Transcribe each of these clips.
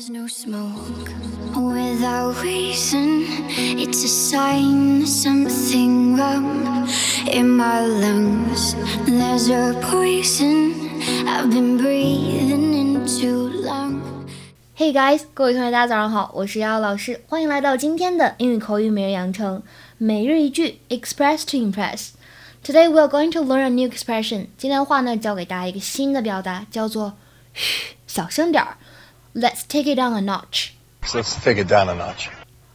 There's no smoke without reason. It's a sign something wrong in my lungs. There's a poison I've been breathing in too long. Hey guys，各位同学，大家早上好，我是瑶瑶老师，欢迎来到今天的英语口语每日养成每日一句 Express to Impress。Today we are going to learn a new expression。今天的话呢，教给大家一个新的表达，叫做嘘，小声点儿。 Let's take it down a notch. So let's take it down a notch.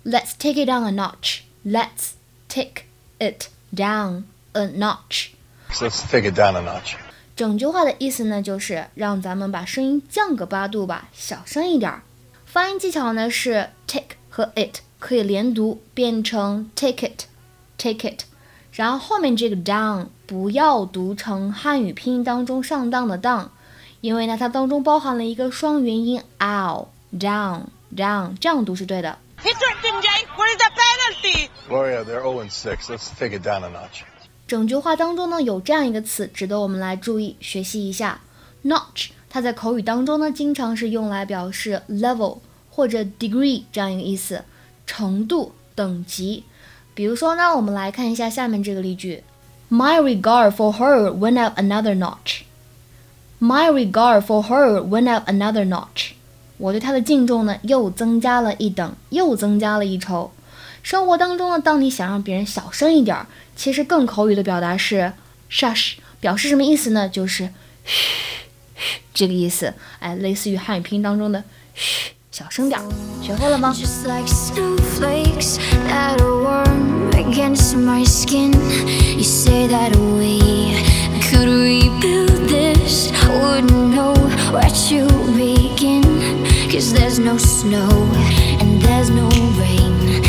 Let's take it down a notch. Let's take it down a notch. So let's take it down a notch. 整句话的意思呢，就是让咱们把声音降个八度吧，小声一点儿。发音技巧呢是 take 和 it 可以连读，变成 take it，take it。然后后面这个 down 不要读成汉语拼音当中上当的当。 因为呢，它当中包含了一个双元音 ow down down，这样读是对的。He tricked him, Jay. What is the penalty? Gloria, they're 0 and 6. Let's take it down a notch. 整句话当中呢，有这样一个词，值得我们来注意学习一下。notch，它在口语当中呢，经常是用来表示 level 或者 degree 这样一个意思，程度、等级。比如说呢，我们来看一下下面这个例句：My regard for her went up another notch. My regard for her went up another notch. 我对她的敬重呢，又增加了一等，又增加了一筹。生活当中呢，当你想让别人小声一点儿，其实更口语的表达是 shush，表示什么意思呢？就是嘘嘘这个意思。哎，类似于汉语拼音当中的嘘，小声点儿。学会了吗？Know where to begin. Cause there's no snow and there's no rain.